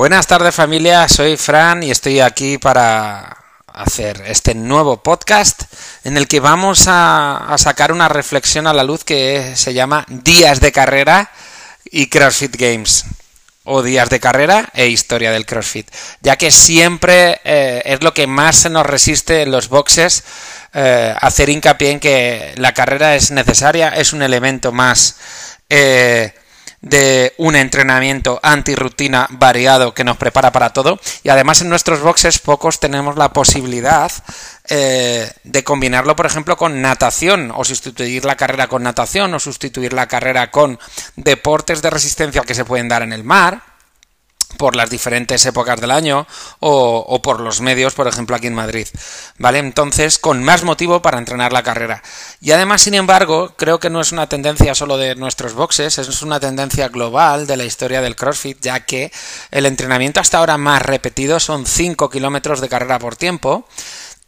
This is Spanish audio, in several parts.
Buenas tardes familia, soy Fran y estoy aquí para hacer este nuevo podcast en el que vamos a, sacar una reflexión a la luz que se llama Días de carrera y CrossFit Games o días de carrera e historia del CrossFit, ya que siempre eh, es lo que más se nos resiste en los boxes eh, hacer hincapié en que la carrera es necesaria, es un elemento más eh, de un entrenamiento antirrutina variado que nos prepara para todo. Y además en nuestros boxes pocos tenemos la posibilidad eh, de combinarlo, por ejemplo, con natación, o sustituir la carrera con natación, o sustituir la carrera con deportes de resistencia que se pueden dar en el mar por las diferentes épocas del año o, por los medios, por ejemplo aquí en Madrid. ¿Vale? Entonces, con más motivo para entrenar la carrera. Y además, sin embargo, creo que no es una tendencia solo de nuestros boxes, es una tendencia global de la historia del CrossFit, ya que el entrenamiento hasta ahora más repetido son 5 kilómetros de carrera por tiempo.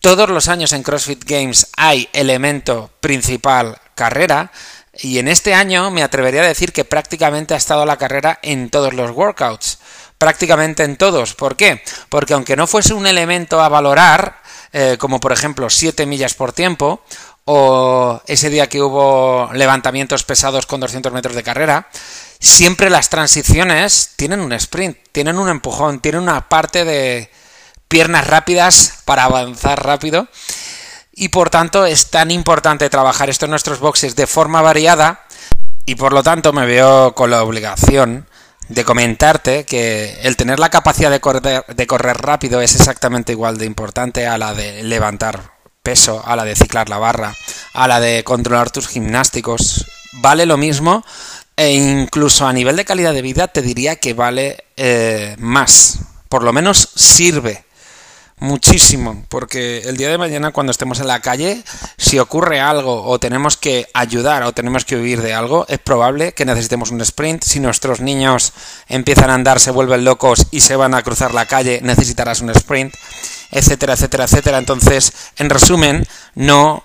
Todos los años en CrossFit Games hay elemento principal carrera, y en este año me atrevería a decir que prácticamente ha estado la carrera en todos los workouts prácticamente en todos. ¿Por qué? Porque aunque no fuese un elemento a valorar, eh, como por ejemplo 7 millas por tiempo, o ese día que hubo levantamientos pesados con 200 metros de carrera, siempre las transiciones tienen un sprint, tienen un empujón, tienen una parte de piernas rápidas para avanzar rápido. Y por tanto es tan importante trabajar esto en nuestros boxes de forma variada y por lo tanto me veo con la obligación de comentarte que el tener la capacidad de correr, rápido es exactamente igual de importante a la de levantar peso, a la de ciclar la barra, a la de controlar tus gimnásticos. Vale lo mismo e incluso a nivel de calidad de vida te diría que vale eh, más. Por lo menos sirve muchísimo, porque el día de mañana cuando estemos en la calle, si ocurre algo o tenemos que ayudar o tenemos que huir de algo, es probable que necesitemos un sprint. Si nuestros niños empiezan a andar, se vuelven locos y se van a cruzar la calle, necesitarás un sprint, etcétera, etcétera, etcétera. Entonces, en resumen, no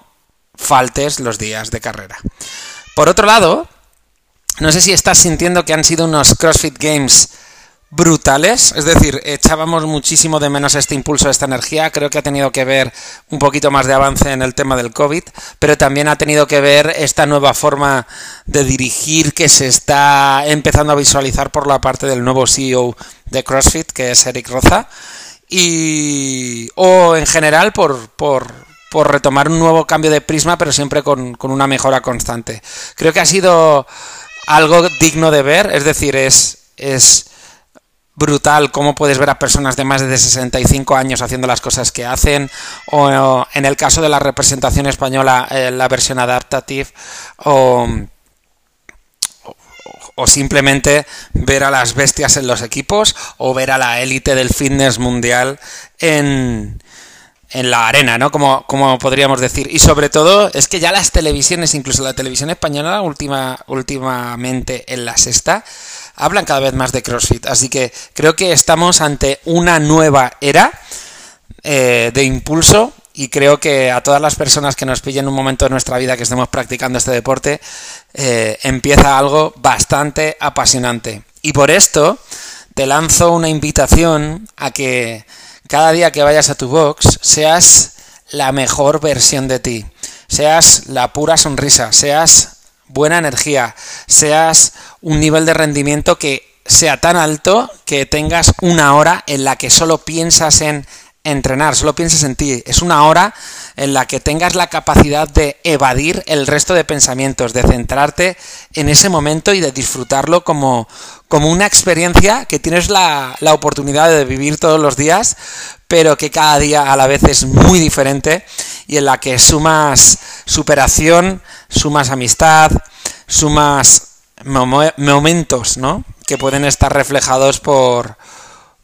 faltes los días de carrera. Por otro lado, no sé si estás sintiendo que han sido unos CrossFit Games brutales, es decir, echábamos muchísimo de menos este impulso, esta energía, creo que ha tenido que ver un poquito más de avance en el tema del COVID, pero también ha tenido que ver esta nueva forma de dirigir que se está empezando a visualizar por la parte del nuevo CEO de CrossFit, que es Eric Roza, y o en general por, por, por retomar un nuevo cambio de prisma, pero siempre con, con una mejora constante. Creo que ha sido algo digno de ver, es decir, es, es brutal cómo puedes ver a personas de más de 65 años haciendo las cosas que hacen, o en el caso de la representación española, eh, la versión adaptative, o, o simplemente ver a las bestias en los equipos, o ver a la élite del fitness mundial en, en la arena, ¿no? Como, como podríamos decir. Y sobre todo es que ya las televisiones, incluso la televisión española última, últimamente en la sexta, hablan cada vez más de CrossFit. Así que creo que estamos ante una nueva era eh, de impulso y creo que a todas las personas que nos pillen un momento de nuestra vida que estemos practicando este deporte, eh, empieza algo bastante apasionante. Y por esto te lanzo una invitación a que cada día que vayas a tu box seas la mejor versión de ti, seas la pura sonrisa, seas buena energía, seas un nivel de rendimiento que sea tan alto que tengas una hora en la que solo piensas en entrenar, solo piensas en ti. Es una hora en la que tengas la capacidad de evadir el resto de pensamientos, de centrarte en ese momento y de disfrutarlo como, como una experiencia que tienes la, la oportunidad de vivir todos los días, pero que cada día a la vez es muy diferente y en la que sumas superación, sumas amistad, sumas momentos, ¿no? Que pueden estar reflejados por,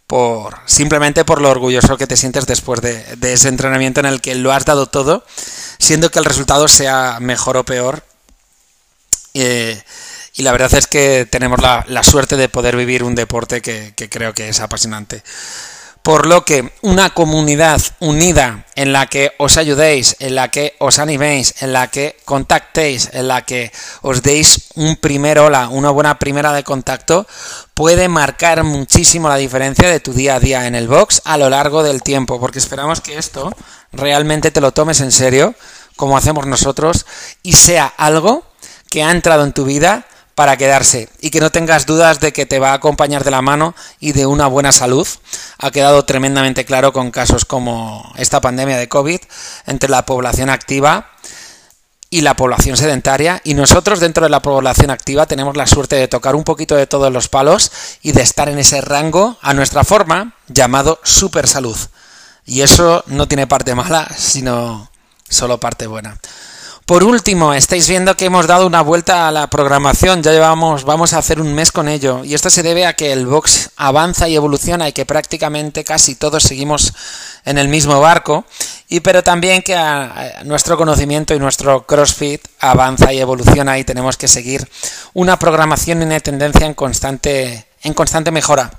por simplemente por lo orgulloso que te sientes después de, ese entrenamiento en el que lo has dado todo, siendo que el resultado sea mejor o peor. Eh, y la verdad es que tenemos la, suerte de poder vivir un deporte que, que creo que es apasionante. Por lo que una comunidad unida en la que os ayudéis, en la que os animéis, en la que contactéis, en la que os deis un primer hola, una buena primera de contacto, puede marcar muchísimo la diferencia de tu día a día en el box a lo largo del tiempo, porque esperamos que esto realmente te lo tomes en serio, como hacemos nosotros, y sea algo que ha entrado en tu vida para quedarse y que no tengas dudas de que te va a acompañar de la mano y de una buena salud. Ha quedado tremendamente claro con casos como esta pandemia de COVID entre la población activa y la población sedentaria y nosotros dentro de la población activa tenemos la suerte de tocar un poquito de todos los palos y de estar en ese rango a nuestra forma llamado super salud. Y eso no tiene parte mala, sino solo parte buena. Por último, estáis viendo que hemos dado una vuelta a la programación, ya llevamos, vamos a hacer un mes con ello, y esto se debe a que el box avanza y evoluciona y que prácticamente casi todos seguimos en el mismo barco, y pero también que nuestro conocimiento y nuestro CrossFit avanza y evoluciona y tenemos que seguir una programación y una tendencia en constante, en constante mejora.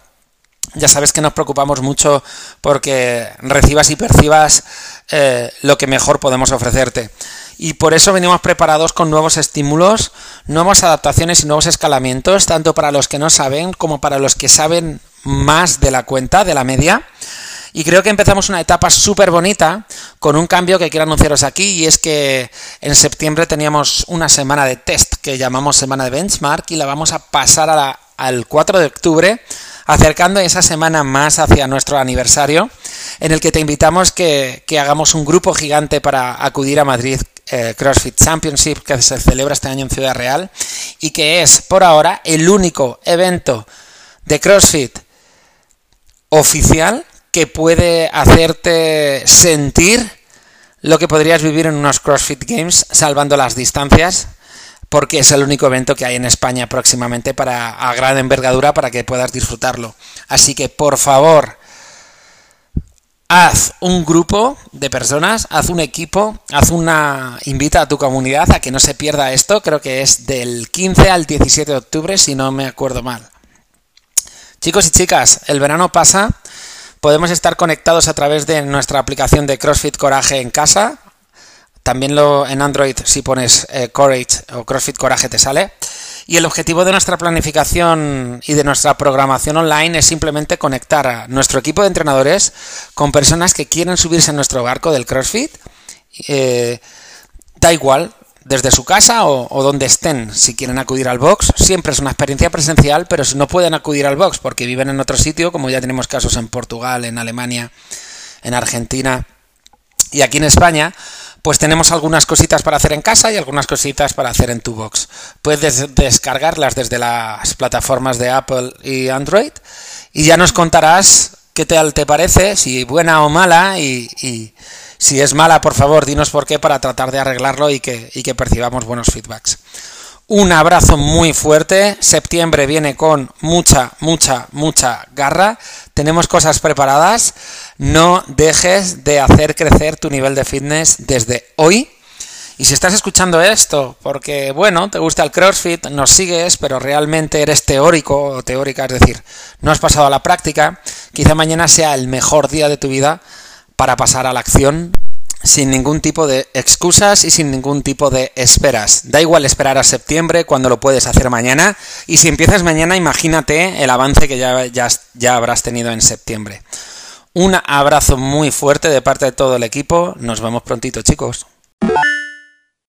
Ya sabes que nos preocupamos mucho porque recibas y percibas eh, lo que mejor podemos ofrecerte y por eso venimos preparados con nuevos estímulos, nuevas adaptaciones y nuevos escalamientos, tanto para los que no saben como para los que saben más de la cuenta, de la media. Y creo que empezamos una etapa súper bonita con un cambio que quiero anunciaros aquí y es que en septiembre teníamos una semana de test que llamamos semana de benchmark y la vamos a pasar al 4 de octubre acercando esa semana más hacia nuestro aniversario en el que te invitamos que, que hagamos un grupo gigante para acudir a Madrid eh, CrossFit Championship que se celebra este año en Ciudad Real y que es por ahora el único evento de CrossFit oficial que puede hacerte sentir lo que podrías vivir en unos CrossFit Games salvando las distancias porque es el único evento que hay en España próximamente para a gran envergadura para que puedas disfrutarlo. Así que por favor, haz un grupo de personas, haz un equipo, haz una invita a tu comunidad a que no se pierda esto, creo que es del 15 al 17 de octubre si no me acuerdo mal. Chicos y chicas, el verano pasa, podemos estar conectados a través de nuestra aplicación de CrossFit Coraje en casa. También lo en Android si pones eh, Courage o CrossFit Coraje te sale. Y el objetivo de nuestra planificación y de nuestra programación online es simplemente conectar a nuestro equipo de entrenadores con personas que quieren subirse a nuestro barco del CrossFit. Eh, da igual, desde su casa o, donde estén, si quieren acudir al box. Siempre es una experiencia presencial, pero si no pueden acudir al box porque viven en otro sitio, como ya tenemos casos en Portugal, en Alemania, en Argentina y aquí en España, pues tenemos algunas cositas para hacer en casa y algunas cositas para hacer en tu box. Puedes descargarlas desde las plataformas de Apple y Android y ya nos contarás qué tal te parece, si buena o mala y, si es mala, por favor, dinos por qué para tratar de arreglarlo y que, y que percibamos buenos feedbacks. Un abrazo muy fuerte. Septiembre viene con mucha, mucha, mucha garra. Tenemos cosas preparadas. No dejes de hacer crecer tu nivel de fitness desde hoy. Y si estás escuchando esto porque, bueno, te gusta el CrossFit, nos sigues, pero realmente eres teórico o teórica, es decir, no has pasado a la práctica, quizá mañana sea el mejor día de tu vida para pasar a la acción sin ningún tipo de excusas y sin ningún tipo de esperas. Da igual esperar a septiembre cuando lo puedes hacer mañana y si empiezas mañana imagínate el avance que ya, ya, ya habrás tenido en septiembre. Un abrazo muy fuerte de parte de todo el equipo. Nos vemos prontito chicos.